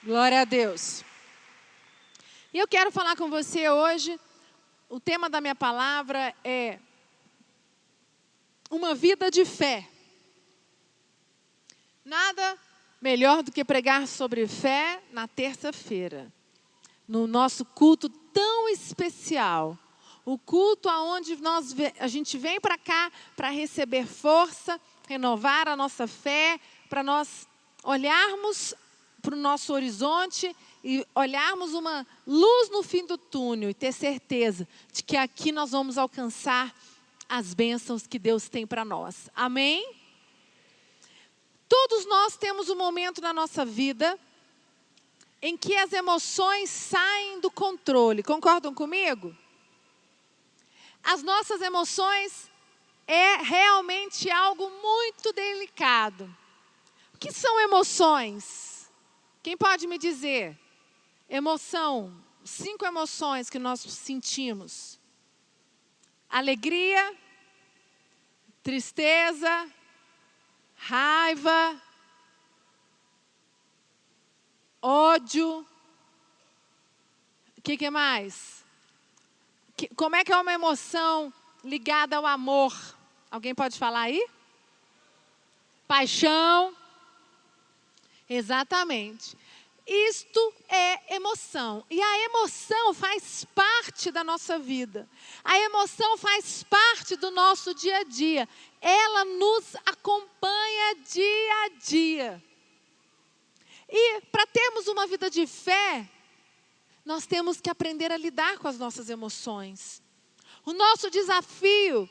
Glória a Deus. E eu quero falar com você hoje. O tema da minha palavra é uma vida de fé. Nada melhor do que pregar sobre fé na terça-feira, no nosso culto tão especial. O culto aonde nós a gente vem para cá para receber força, renovar a nossa fé, para nós olharmos para o nosso horizonte e olharmos uma luz no fim do túnel e ter certeza de que aqui nós vamos alcançar as bênçãos que Deus tem para nós. Amém? Todos nós temos um momento na nossa vida em que as emoções saem do controle. Concordam comigo? As nossas emoções é realmente algo muito delicado. O que são emoções? Quem pode me dizer? Emoção, cinco emoções que nós sentimos: alegria, tristeza, raiva, ódio. O que, que mais? Que, como é que é uma emoção ligada ao amor? Alguém pode falar aí? Paixão. Exatamente. Isto é emoção. E a emoção faz parte da nossa vida. A emoção faz parte do nosso dia a dia. Ela nos acompanha dia a dia. E para termos uma vida de fé, nós temos que aprender a lidar com as nossas emoções. O nosso desafio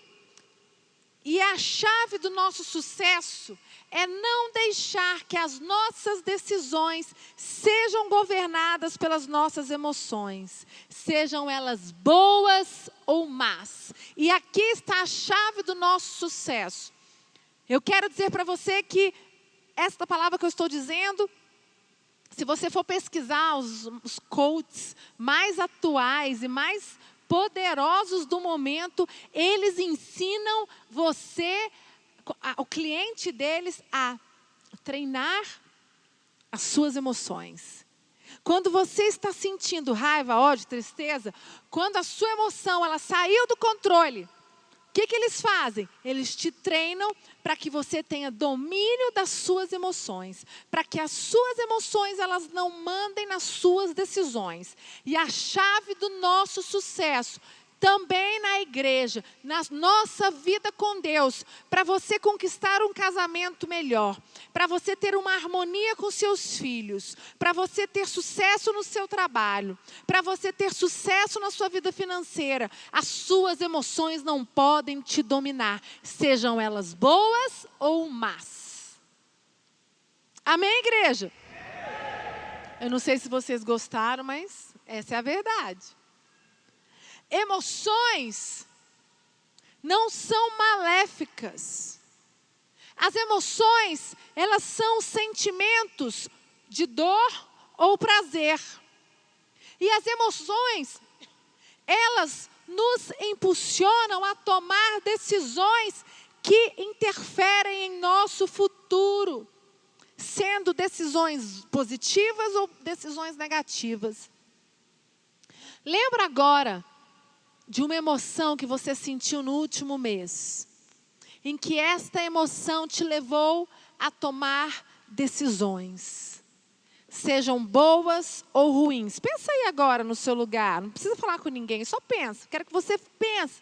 e a chave do nosso sucesso é não deixar que as nossas decisões sejam governadas pelas nossas emoções, sejam elas boas ou más. E aqui está a chave do nosso sucesso. Eu quero dizer para você que esta palavra que eu estou dizendo, se você for pesquisar os, os coaches mais atuais e mais poderosos do momento, eles ensinam você, o cliente deles, a treinar as suas emoções. Quando você está sentindo raiva, ódio, tristeza, quando a sua emoção ela saiu do controle, que, que eles fazem? Eles te treinam para que você tenha domínio das suas emoções, para que as suas emoções elas não mandem nas suas decisões. E a chave do nosso sucesso também na igreja, na nossa vida com Deus, para você conquistar um casamento melhor, para você ter uma harmonia com seus filhos, para você ter sucesso no seu trabalho, para você ter sucesso na sua vida financeira. As suas emoções não podem te dominar, sejam elas boas ou más. Amém, igreja? Eu não sei se vocês gostaram, mas essa é a verdade. Emoções não são maléficas. As emoções, elas são sentimentos de dor ou prazer. E as emoções, elas nos impulsionam a tomar decisões que interferem em nosso futuro, sendo decisões positivas ou decisões negativas. Lembra agora de uma emoção que você sentiu no último mês, em que esta emoção te levou a tomar decisões, sejam boas ou ruins. Pensa aí agora no seu lugar, não precisa falar com ninguém, só pensa. Quero que você pense.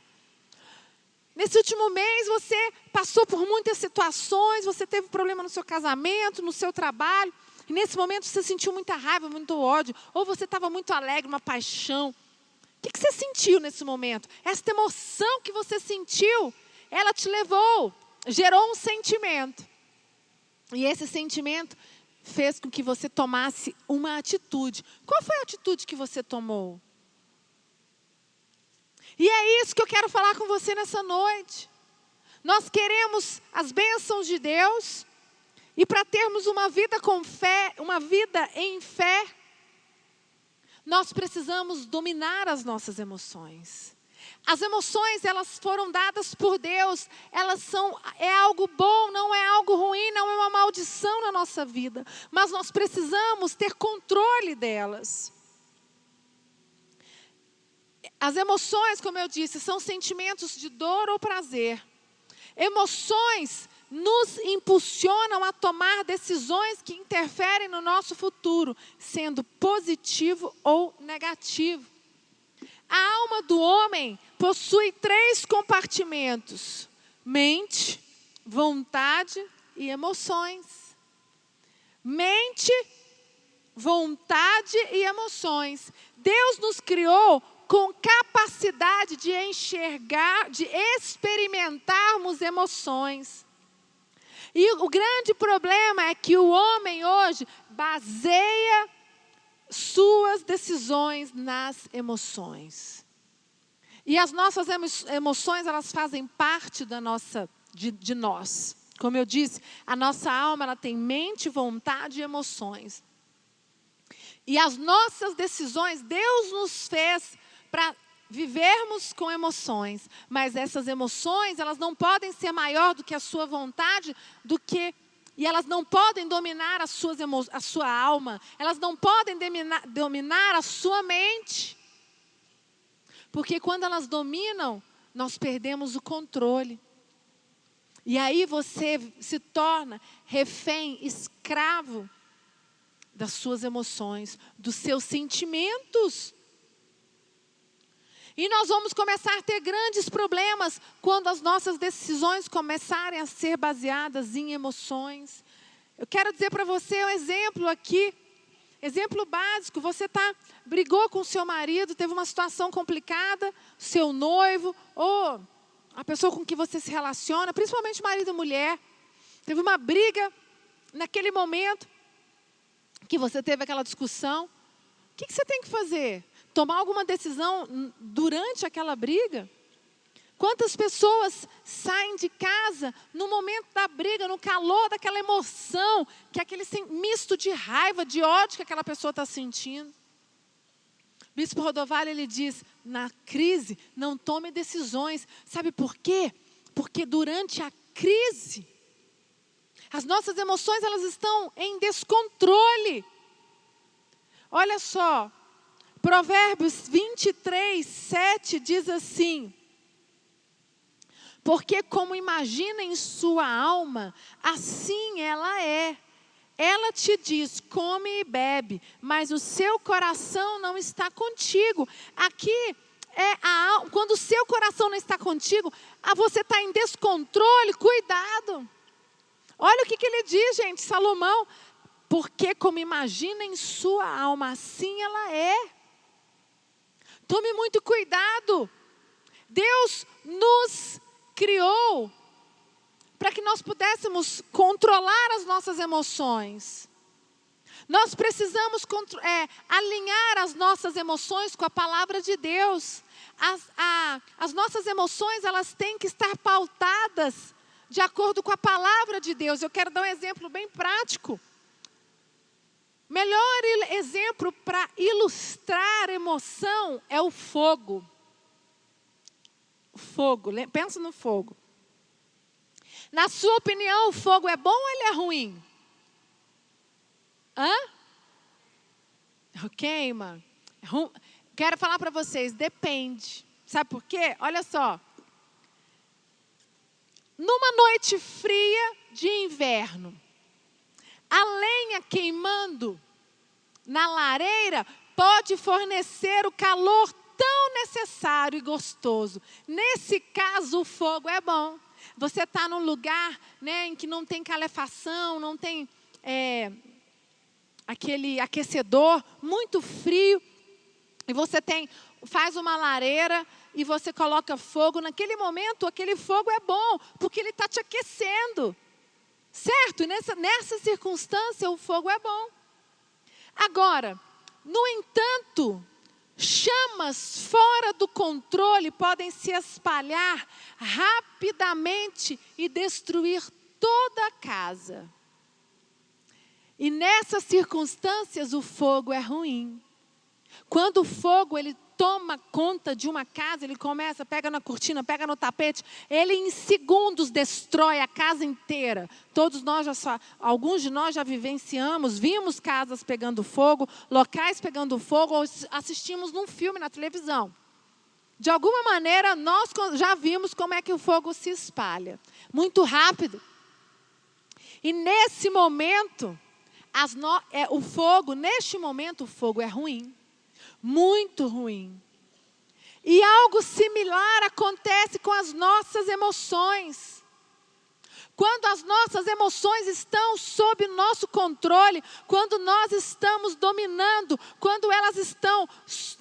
Nesse último mês você passou por muitas situações, você teve problema no seu casamento, no seu trabalho, e nesse momento você sentiu muita raiva, muito ódio, ou você estava muito alegre, uma paixão que, que você sentiu nesse momento? Essa emoção que você sentiu, ela te levou, gerou um sentimento. E esse sentimento fez com que você tomasse uma atitude. Qual foi a atitude que você tomou? E é isso que eu quero falar com você nessa noite. Nós queremos as bênçãos de Deus, e para termos uma vida com fé, uma vida em fé, nós precisamos dominar as nossas emoções. As emoções, elas foram dadas por Deus, elas são é algo bom, não é algo ruim, não é uma maldição na nossa vida, mas nós precisamos ter controle delas. As emoções, como eu disse, são sentimentos de dor ou prazer. Emoções nos impulsionam a tomar decisões que interferem no nosso futuro, sendo positivo ou negativo. A alma do homem possui três compartimentos: mente, vontade e emoções. Mente, vontade e emoções. Deus nos criou com capacidade de enxergar, de experimentarmos emoções. E o grande problema é que o homem hoje baseia suas decisões nas emoções. E as nossas emoções, elas fazem parte da nossa, de, de nós. Como eu disse, a nossa alma ela tem mente, vontade e emoções. E as nossas decisões, Deus nos fez para vivermos com emoções, mas essas emoções, elas não podem ser maior do que a sua vontade, do que e elas não podem dominar as suas a sua alma, elas não podem dominar, dominar a sua mente. Porque quando elas dominam, nós perdemos o controle. E aí você se torna refém, escravo das suas emoções, dos seus sentimentos. E nós vamos começar a ter grandes problemas quando as nossas decisões começarem a ser baseadas em emoções. Eu quero dizer para você um exemplo aqui, exemplo básico. Você tá brigou com seu marido, teve uma situação complicada, seu noivo ou a pessoa com que você se relaciona, principalmente marido e mulher, teve uma briga naquele momento que você teve aquela discussão. O que, que você tem que fazer? Tomar alguma decisão durante aquela briga? Quantas pessoas saem de casa no momento da briga, no calor daquela emoção, que é aquele misto de raiva, de ódio que aquela pessoa está sentindo? Bispo Rodovalho ele diz: na crise não tome decisões. Sabe por quê? Porque durante a crise as nossas emoções elas estão em descontrole. Olha só, Provérbios 23, 7 diz assim: Porque como imagina em sua alma, assim ela é. Ela te diz: come e bebe, mas o seu coração não está contigo. Aqui é a, quando o seu coração não está contigo, você está em descontrole, cuidado. Olha o que, que ele diz, gente, Salomão. Porque como imagina em sua alma, assim ela é. Tome muito cuidado. Deus nos criou para que nós pudéssemos controlar as nossas emoções. Nós precisamos é, alinhar as nossas emoções com a palavra de Deus. As, a, as nossas emoções elas têm que estar pautadas de acordo com a palavra de Deus. Eu quero dar um exemplo bem prático. Melhor exemplo para ilustrar emoção é o fogo. Fogo, pensa no fogo. Na sua opinião, o fogo é bom ou ele é ruim? Hã? Irmã? Quero falar para vocês, depende. Sabe por quê? Olha só. Numa noite fria de inverno, a lenha queimando na lareira pode fornecer o calor tão necessário e gostoso. Nesse caso, o fogo é bom. Você está num lugar né, em que não tem calefação, não tem é, aquele aquecedor, muito frio, e você tem, faz uma lareira e você coloca fogo. Naquele momento, aquele fogo é bom, porque ele está te aquecendo. Certo? Nessa, nessa circunstância, o fogo é bom. Agora, no entanto, chamas fora do controle podem se espalhar rapidamente e destruir toda a casa. E nessas circunstâncias, o fogo é ruim. Quando o fogo ele toma conta de uma casa, ele começa, pega na cortina, pega no tapete, ele em segundos destrói a casa inteira. Todos nós já, alguns de nós já vivenciamos, vimos casas pegando fogo, locais pegando fogo, ou assistimos num filme na televisão. De alguma maneira, nós já vimos como é que o fogo se espalha. Muito rápido. E nesse momento, no, é, o fogo, neste momento, o fogo é ruim muito ruim. E algo similar acontece com as nossas emoções. Quando as nossas emoções estão sob nosso controle, quando nós estamos dominando, quando elas estão,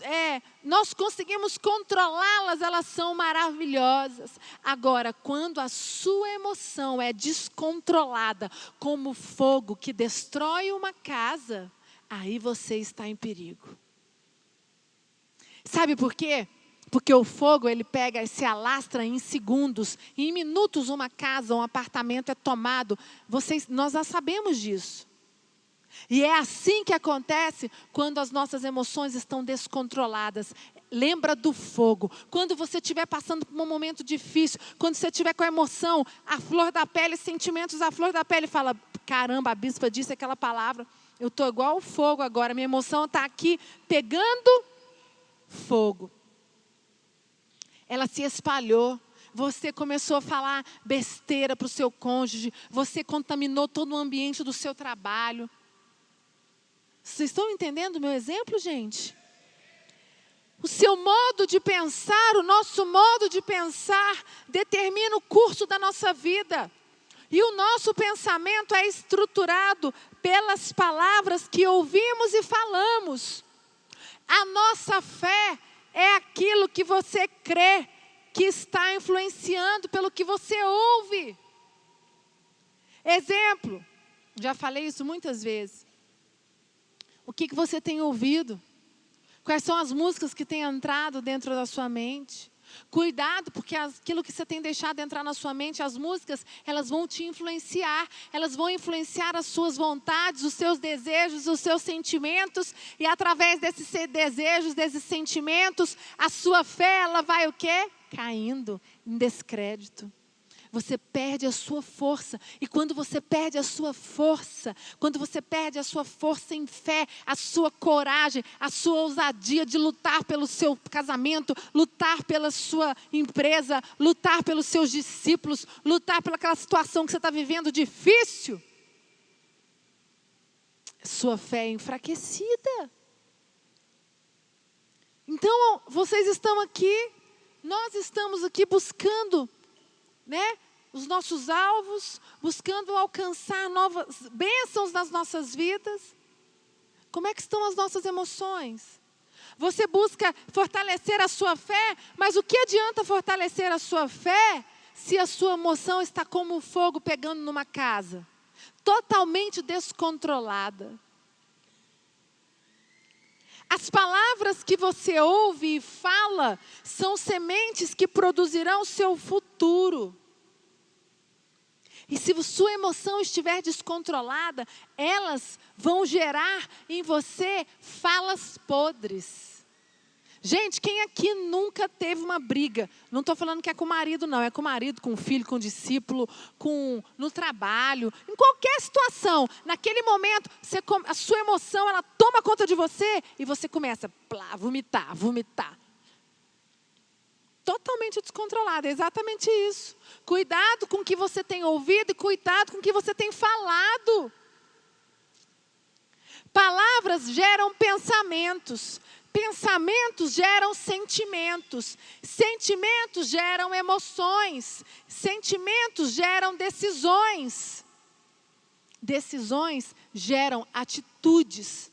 é, nós conseguimos controlá-las, elas são maravilhosas. Agora, quando a sua emoção é descontrolada, como fogo que destrói uma casa, aí você está em perigo. Sabe por quê? Porque o fogo ele pega e se alastra em segundos, em minutos uma casa, um apartamento é tomado. Vocês, nós já sabemos disso. E é assim que acontece quando as nossas emoções estão descontroladas. Lembra do fogo. Quando você estiver passando por um momento difícil, quando você estiver com a emoção, a flor da pele, sentimentos à flor da pele, fala: caramba, a bispa disse aquela palavra. Eu estou igual o fogo agora, minha emoção está aqui pegando fogo. Ela se espalhou. Você começou a falar besteira para o seu cônjuge. Você contaminou todo o ambiente do seu trabalho. Vocês estão entendendo o meu exemplo, gente? O seu modo de pensar, o nosso modo de pensar, determina o curso da nossa vida. E o nosso pensamento é estruturado pelas palavras que ouvimos e falamos. A nossa fé é aquilo que você crê que está influenciando pelo que você ouve. Exemplo, já falei isso muitas vezes. O que, que você tem ouvido? Quais são as músicas que têm entrado dentro da sua mente? Cuidado, porque aquilo que você tem deixado entrar na sua mente, as músicas, elas vão te influenciar, elas vão influenciar as suas vontades, os seus desejos, os seus sentimentos, e através desses desejos, desses sentimentos, a sua fé, ela vai o quê? Caindo em descrédito você perde a sua força. E quando você perde a sua força, quando você perde a sua força em fé, a sua coragem, a sua ousadia de lutar pelo seu casamento, lutar pela sua empresa, lutar pelos seus discípulos, lutar pelaquela situação que você está vivendo difícil, sua fé é enfraquecida. Então, vocês estão aqui, nós estamos aqui buscando né, os nossos alvos, buscando alcançar novas bênçãos nas nossas vidas. Como é que estão as nossas emoções? Você busca fortalecer a sua fé, mas o que adianta fortalecer a sua fé se a sua emoção está como fogo pegando numa casa, totalmente descontrolada? As palavras que você ouve e fala são sementes que produzirão seu futuro. E se sua emoção estiver descontrolada, elas vão gerar em você falas podres. Gente, quem aqui nunca teve uma briga? Não estou falando que é com o marido, não. É com o marido, com o filho, com o discípulo, com no trabalho, em qualquer situação. Naquele momento, você, a sua emoção ela toma conta de você e você começa a vomitar, vomitar. Totalmente descontrolada, é exatamente isso. Cuidado com o que você tem ouvido e cuidado com o que você tem falado. Palavras geram pensamentos, Pensamentos geram sentimentos, sentimentos geram emoções, sentimentos geram decisões, decisões geram atitudes,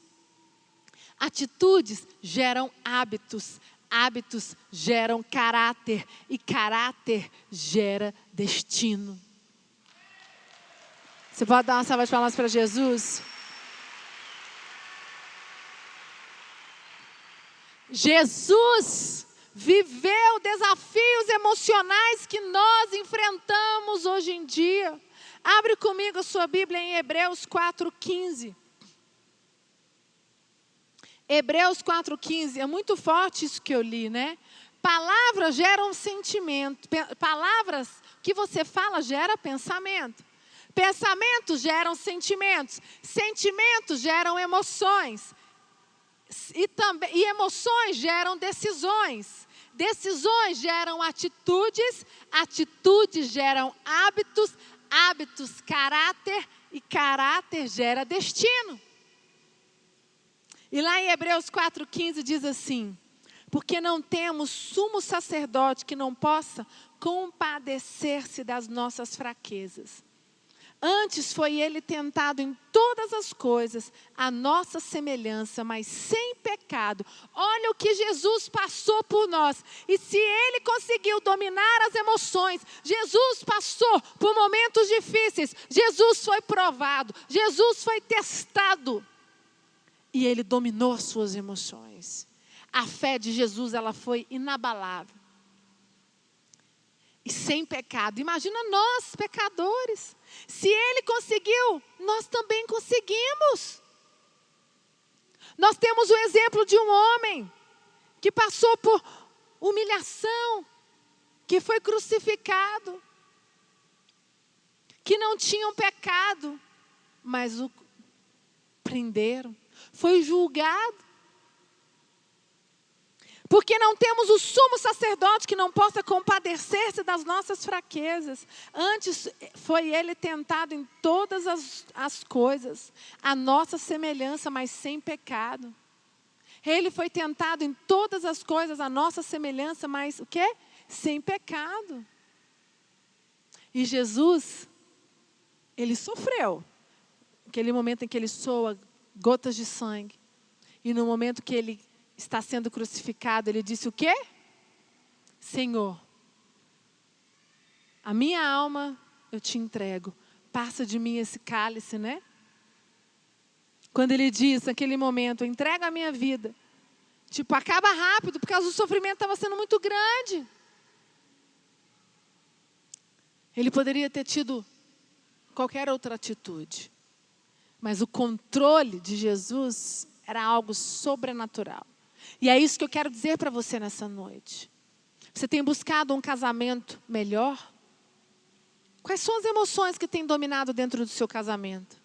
atitudes geram hábitos, hábitos geram caráter e caráter gera destino. Você pode dar uma salva de palmas para Jesus? Jesus viveu desafios emocionais que nós enfrentamos hoje em dia. Abre comigo a sua Bíblia em Hebreus 4,15. Hebreus 4,15, é muito forte isso que eu li, né? Palavras geram sentimento. Palavras que você fala gera pensamento. Pensamentos geram sentimentos. Sentimentos geram emoções. E, também, e emoções geram decisões. Decisões geram atitudes. Atitudes geram hábitos. Hábitos, caráter. E caráter gera destino. E lá em Hebreus 4,15 diz assim: Porque não temos sumo sacerdote que não possa compadecer-se das nossas fraquezas. Antes foi ele tentado em todas as coisas, a nossa semelhança, mas sem pecado. Olha o que Jesus passou por nós. E se ele conseguiu dominar as emoções, Jesus passou por momentos difíceis, Jesus foi provado, Jesus foi testado e ele dominou as suas emoções. A fé de Jesus, ela foi inabalável. E sem pecado. Imagina nós, pecadores. Se ele conseguiu, nós também conseguimos. Nós temos o exemplo de um homem que passou por humilhação, que foi crucificado, que não tinha um pecado, mas o prenderam, foi julgado. Porque não temos o sumo sacerdote que não possa compadecer-se das nossas fraquezas. Antes foi ele tentado em todas as, as coisas, a nossa semelhança, mas sem pecado. Ele foi tentado em todas as coisas, a nossa semelhança, mas o quê? Sem pecado. E Jesus, ele sofreu. Aquele momento em que ele soa gotas de sangue. E no momento que ele está sendo crucificado, ele disse o quê? Senhor, a minha alma eu te entrego. Passa de mim esse cálice, né? Quando ele diz naquele momento, entrega a minha vida. Tipo, acaba rápido, porque o sofrimento estava sendo muito grande. Ele poderia ter tido qualquer outra atitude. Mas o controle de Jesus era algo sobrenatural. E é isso que eu quero dizer para você nessa noite. Você tem buscado um casamento melhor? Quais são as emoções que têm dominado dentro do seu casamento?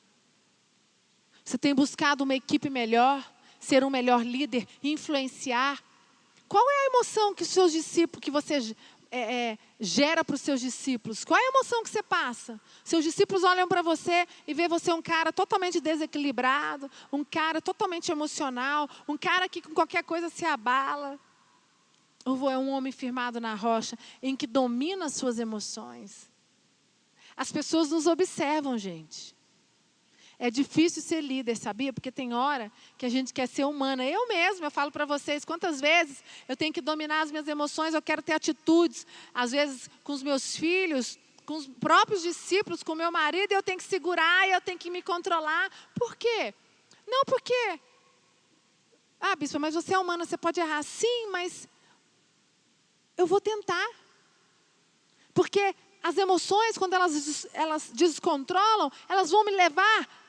Você tem buscado uma equipe melhor, ser um melhor líder, influenciar? Qual é a emoção que os seus discípulos, que você é, é, gera para os seus discípulos? Qual é a emoção que você passa? Seus discípulos olham para você e vê você um cara totalmente desequilibrado, um cara totalmente emocional, um cara que com qualquer coisa se abala. Ou é um homem firmado na rocha, em que domina as suas emoções? As pessoas nos observam, gente. É difícil ser líder, sabia? Porque tem hora que a gente quer ser humana. Eu mesma, eu falo para vocês quantas vezes eu tenho que dominar as minhas emoções, eu quero ter atitudes, às vezes com os meus filhos, com os próprios discípulos, com meu marido, eu tenho que segurar, eu tenho que me controlar. Por quê? Não porque Ah, bispo, mas você é humana, você pode errar. Sim, mas eu vou tentar. Porque as emoções, quando elas, elas descontrolam, elas vão me levar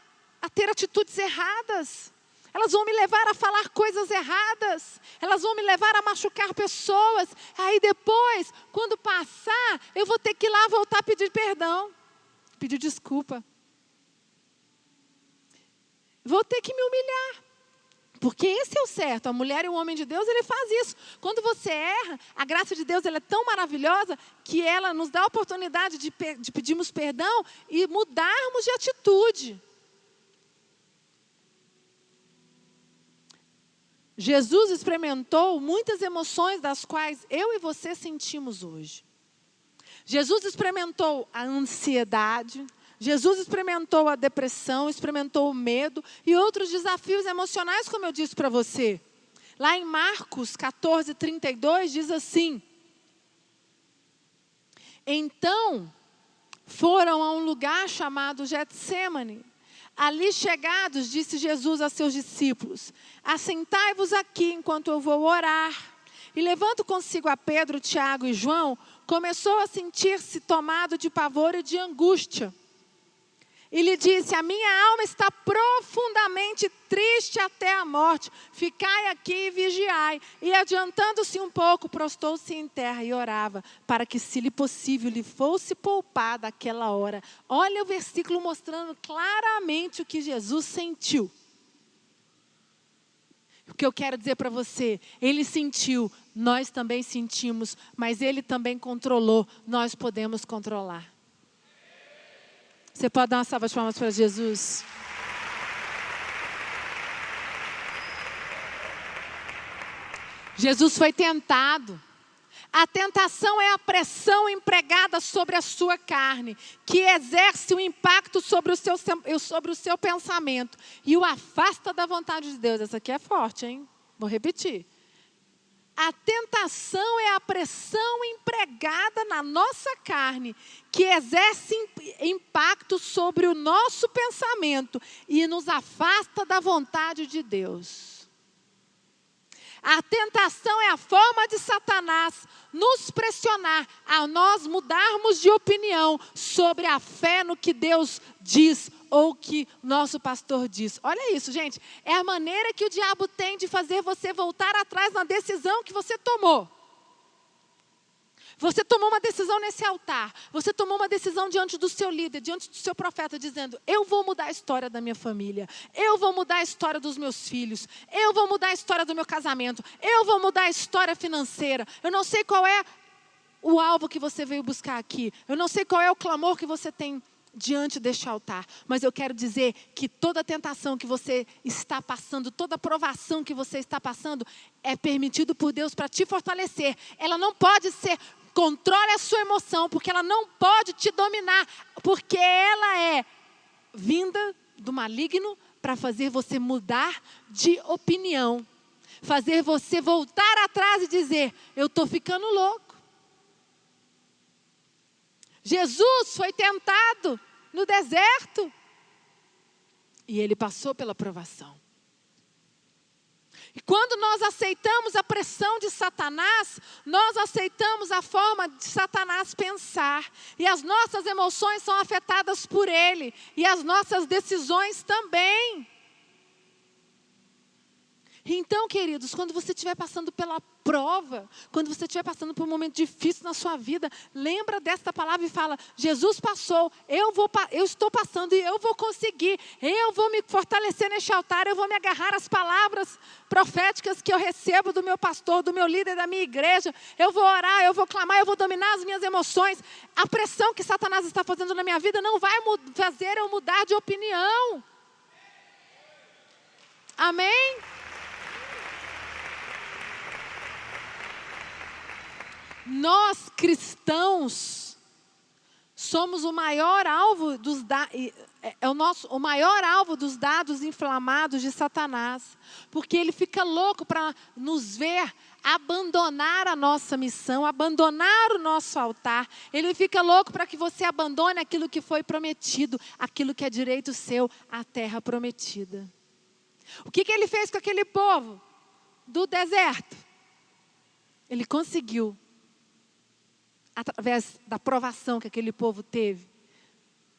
a ter atitudes erradas. Elas vão me levar a falar coisas erradas. Elas vão me levar a machucar pessoas. Aí depois, quando passar, eu vou ter que ir lá voltar a pedir perdão, pedir desculpa. Vou ter que me humilhar. Porque esse é o certo. A mulher e o homem de Deus, ele faz isso. Quando você erra, a graça de Deus ela é tão maravilhosa que ela nos dá a oportunidade de, de pedirmos perdão e mudarmos de atitude. Jesus experimentou muitas emoções das quais eu e você sentimos hoje. Jesus experimentou a ansiedade, Jesus experimentou a depressão, experimentou o medo e outros desafios emocionais, como eu disse para você. Lá em Marcos 14, 32, diz assim: Então foram a um lugar chamado Getsemane Ali chegados, disse Jesus a seus discípulos: Assentai-vos aqui enquanto eu vou orar. E levando consigo a Pedro, Tiago e João, começou a sentir-se tomado de pavor e de angústia. E lhe disse: A minha alma está profundamente triste até a morte. Ficai aqui e vigiai. E adiantando-se um pouco, prostou-se em terra e orava, para que, se lhe possível, lhe fosse poupada aquela hora. Olha o versículo mostrando claramente o que Jesus sentiu. O que eu quero dizer para você, ele sentiu, nós também sentimos, mas ele também controlou, nós podemos controlar. Você pode dar uma salva de palmas para Jesus? Jesus foi tentado. A tentação é a pressão empregada sobre a sua carne, que exerce um impacto sobre o seu, sobre o seu pensamento e o afasta da vontade de Deus. Essa aqui é forte, hein? Vou repetir. A tentação é a pressão empregada na nossa carne, que exerce impacto sobre o nosso pensamento e nos afasta da vontade de Deus. A tentação é a forma de Satanás nos pressionar a nós mudarmos de opinião sobre a fé no que Deus diz ou que nosso pastor diz. Olha isso, gente. É a maneira que o diabo tem de fazer você voltar atrás na decisão que você tomou. Você tomou uma decisão nesse altar. Você tomou uma decisão diante do seu líder, diante do seu profeta, dizendo: Eu vou mudar a história da minha família. Eu vou mudar a história dos meus filhos. Eu vou mudar a história do meu casamento. Eu vou mudar a história financeira. Eu não sei qual é o alvo que você veio buscar aqui. Eu não sei qual é o clamor que você tem diante deste altar. Mas eu quero dizer que toda tentação que você está passando, toda provação que você está passando, é permitido por Deus para te fortalecer. Ela não pode ser controle a sua emoção, porque ela não pode te dominar, porque ela é vinda do maligno para fazer você mudar de opinião, fazer você voltar atrás e dizer: Eu estou ficando louco. Jesus foi tentado no deserto. E ele passou pela provação. E quando nós aceitamos a pressão de Satanás, nós aceitamos a forma de Satanás pensar. E as nossas emoções são afetadas por ele. E as nossas decisões também. Então, queridos, quando você estiver passando pela prova, quando você estiver passando por um momento difícil na sua vida, lembra desta palavra e fala: Jesus passou, eu vou, eu estou passando e eu vou conseguir. Eu vou me fortalecer neste altar, eu vou me agarrar às palavras proféticas que eu recebo do meu pastor, do meu líder da minha igreja. Eu vou orar, eu vou clamar, eu vou dominar as minhas emoções. A pressão que Satanás está fazendo na minha vida não vai fazer eu mudar de opinião. Amém? Nós cristãos somos o maior alvo dos é, é o nosso o maior alvo dos dados inflamados de Satanás, porque ele fica louco para nos ver abandonar a nossa missão, abandonar o nosso altar. Ele fica louco para que você abandone aquilo que foi prometido, aquilo que é direito seu, a terra prometida. O que, que ele fez com aquele povo do deserto? Ele conseguiu através da provação que aquele povo teve.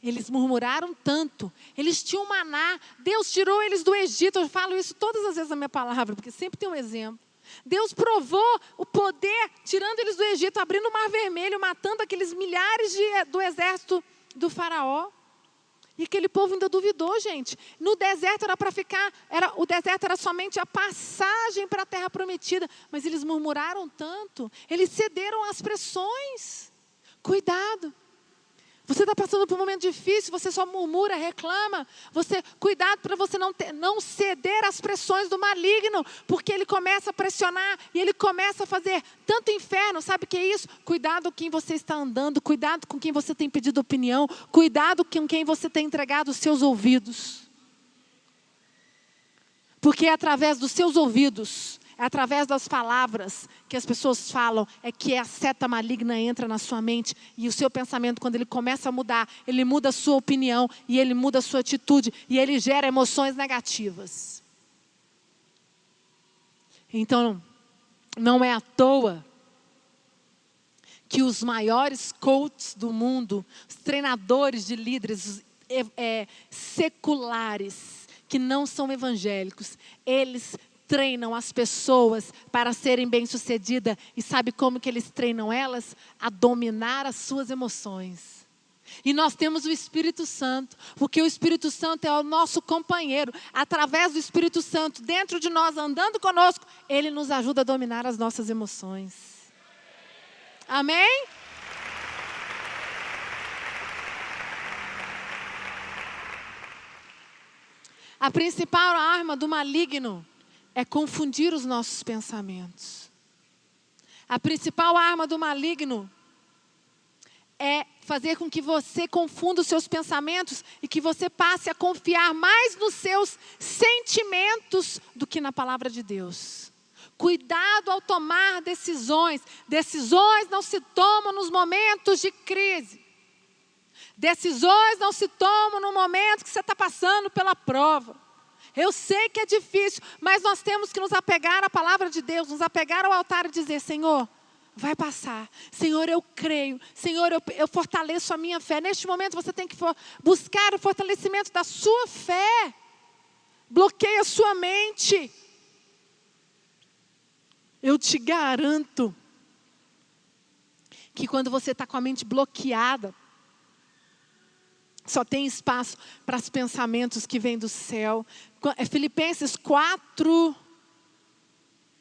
Eles murmuraram tanto, eles tinham maná, Deus tirou eles do Egito. Eu falo isso todas as vezes na minha palavra, porque sempre tem um exemplo. Deus provou o poder, tirando eles do Egito, abrindo o Mar Vermelho, matando aqueles milhares de, do exército do Faraó. E aquele povo ainda duvidou, gente. No deserto era para ficar, era, o deserto era somente a passagem para a terra prometida. Mas eles murmuraram tanto, eles cederam às pressões. Cuidado. Você está passando por um momento difícil, você só murmura, reclama. Você, cuidado para você não, ter, não ceder às pressões do maligno, porque ele começa a pressionar e ele começa a fazer tanto inferno. Sabe o que é isso? Cuidado com quem você está andando, cuidado com quem você tem pedido opinião, cuidado com quem você tem entregado os seus ouvidos. Porque é através dos seus ouvidos é através das palavras que as pessoas falam, é que a seta maligna entra na sua mente e o seu pensamento, quando ele começa a mudar, ele muda a sua opinião e ele muda a sua atitude e ele gera emoções negativas. Então, não é à toa que os maiores coaches do mundo, os treinadores de líderes, é, é, seculares, que não são evangélicos, eles treinam as pessoas para serem bem-sucedidas. E sabe como que eles treinam elas? A dominar as suas emoções. E nós temos o Espírito Santo, porque o Espírito Santo é o nosso companheiro. Através do Espírito Santo, dentro de nós, andando conosco, ele nos ajuda a dominar as nossas emoções. Amém? A principal arma do maligno é confundir os nossos pensamentos. A principal arma do maligno é fazer com que você confunda os seus pensamentos e que você passe a confiar mais nos seus sentimentos do que na palavra de Deus. Cuidado ao tomar decisões. Decisões não se tomam nos momentos de crise. Decisões não se tomam no momento que você está passando pela prova. Eu sei que é difícil, mas nós temos que nos apegar à palavra de Deus, nos apegar ao altar e dizer: Senhor, vai passar. Senhor, eu creio. Senhor, eu, eu fortaleço a minha fé. Neste momento você tem que for, buscar o fortalecimento da sua fé. Bloqueia a sua mente. Eu te garanto que quando você está com a mente bloqueada, só tem espaço para os pensamentos que vêm do céu. É Filipenses 4,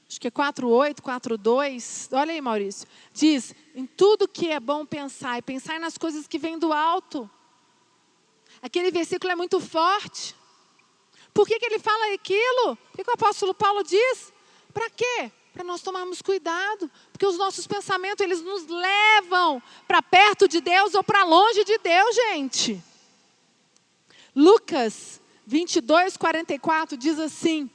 acho que é 4,8, 4,2. Olha aí, Maurício. Diz: em tudo que é bom pensar, e pensar nas coisas que vêm do alto. Aquele versículo é muito forte. Por que, que ele fala aquilo? O que, que o apóstolo Paulo diz? Para quê? Para nós tomarmos cuidado. Porque os nossos pensamentos, eles nos levam para perto de Deus ou para longe de Deus, gente. Lucas 22, 44 diz assim: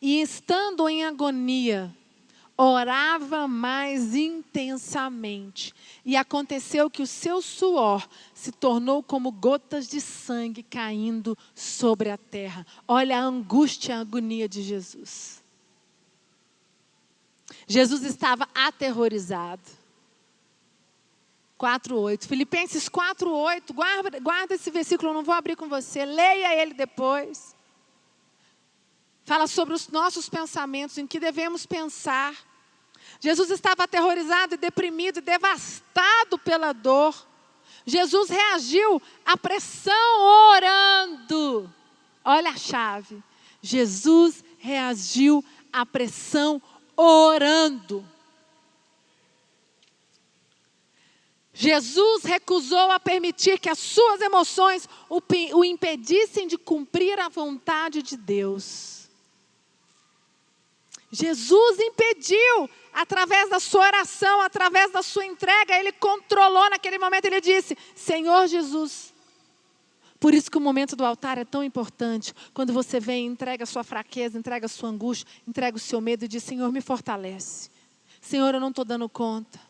E estando em agonia, orava mais intensamente. E aconteceu que o seu suor se tornou como gotas de sangue caindo sobre a terra. Olha a angústia e a agonia de Jesus. Jesus estava aterrorizado. 4:8. Filipenses 4:8. Guarda, guarda esse versículo, eu não vou abrir com você. Leia ele depois. Fala sobre os nossos pensamentos, em que devemos pensar. Jesus estava aterrorizado deprimido devastado pela dor. Jesus reagiu à pressão orando. Olha a chave. Jesus reagiu à pressão orando. Jesus recusou a permitir que as suas emoções o, impedissem de cumprir a vontade de Deus. Jesus impediu, através da sua oração, através da sua entrega, ele controlou naquele momento, ele disse: Senhor Jesus. Por isso que o momento do altar é tão importante. Quando você vem, entrega a sua fraqueza, entrega a sua angústia, entrega o seu medo e diz: Senhor, me fortalece. Senhor, eu não estou dando conta.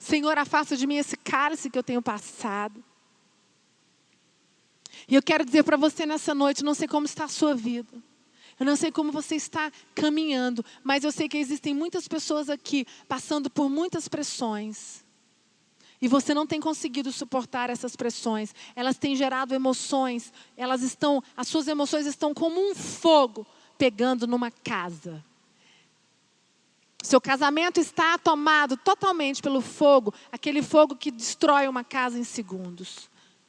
Senhor, afasta de mim esse cálice que eu tenho passado. E eu quero dizer para você nessa noite, não sei como está a sua vida. Eu não sei como você está caminhando, mas eu sei que existem muitas pessoas aqui passando por muitas pressões. E você não tem conseguido suportar essas pressões. Elas têm gerado emoções, elas estão, as suas emoções estão como um fogo pegando numa casa. Seu casamento está tomado totalmente pelo fogo, aquele fogo que destrói uma casa em segundos.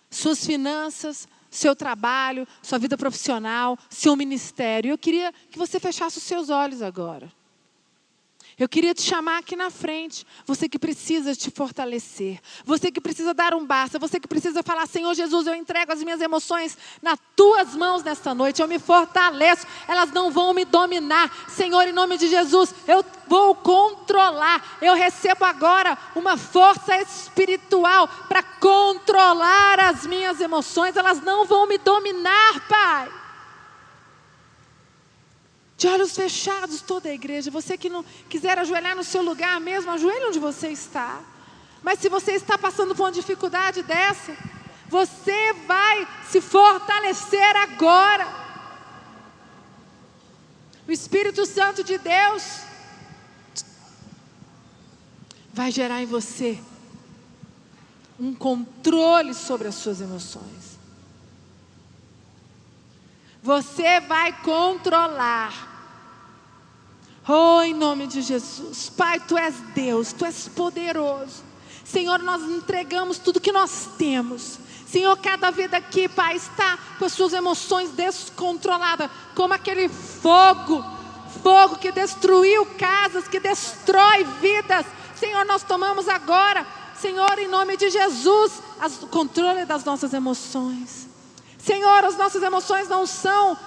Suas finanças, seu trabalho, sua vida profissional, seu ministério. Eu queria que você fechasse os seus olhos agora. Eu queria te chamar aqui na frente. Você que precisa te fortalecer. Você que precisa dar um basta. Você que precisa falar: Senhor Jesus, eu entrego as minhas emoções nas tuas mãos nesta noite. Eu me fortaleço. Elas não vão me dominar. Senhor, em nome de Jesus, eu vou controlar. Eu recebo agora uma força espiritual para controlar as minhas emoções. Elas não vão me dominar, Pai de olhos fechados, toda a igreja. Você que não quiser ajoelhar no seu lugar mesmo, ajoelhe onde você está. Mas se você está passando por uma dificuldade dessa, você vai se fortalecer agora. O Espírito Santo de Deus vai gerar em você um controle sobre as suas emoções. Você vai controlar. Oh, em nome de Jesus. Pai, tu és Deus, tu és poderoso. Senhor, nós entregamos tudo que nós temos. Senhor, cada vida aqui, Pai, está com as suas emoções descontroladas, como aquele fogo, fogo que destruiu casas, que destrói vidas. Senhor, nós tomamos agora, Senhor, em nome de Jesus, o controle das nossas emoções. Senhor, as nossas emoções não são,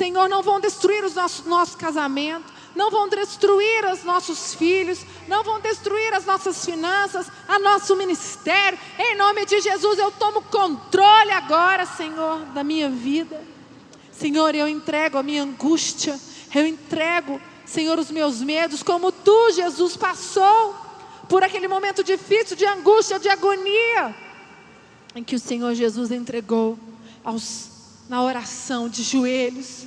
Senhor, não vão destruir o nosso, nosso casamento, não vão destruir os nossos filhos, não vão destruir as nossas finanças, a nosso ministério. Em nome de Jesus, eu tomo controle agora, Senhor, da minha vida. Senhor, eu entrego a minha angústia, eu entrego, Senhor, os meus medos, como tu, Jesus, passou por aquele momento difícil de angústia, de agonia, em que o Senhor Jesus entregou aos, na oração de joelhos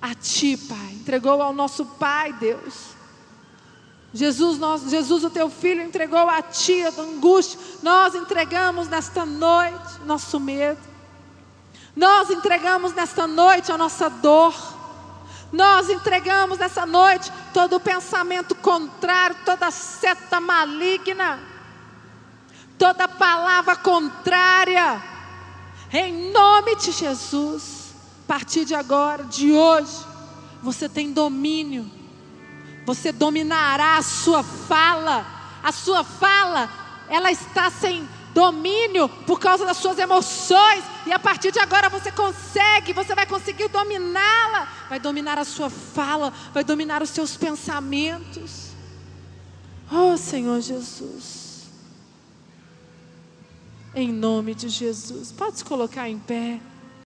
a Ti, Pai. Entregou ao nosso Pai, Deus. Jesus, nós, Jesus, o Teu Filho, entregou a Ti a angústia. Nós entregamos nesta noite nosso medo. Nós entregamos nesta noite a nossa dor. Nós entregamos nessa noite todo o pensamento contrário, toda seta maligna, toda palavra contrária. Em nome de Jesus partir de agora, de hoje, você tem domínio. Você dominará a sua fala. A sua fala, ela está sem domínio por causa das suas emoções. E a partir de agora você consegue, você vai conseguir dominá-la. Vai dominar a sua fala, vai dominar os seus pensamentos. Oh Senhor Jesus. Em nome de Jesus. Pode se colocar em pé.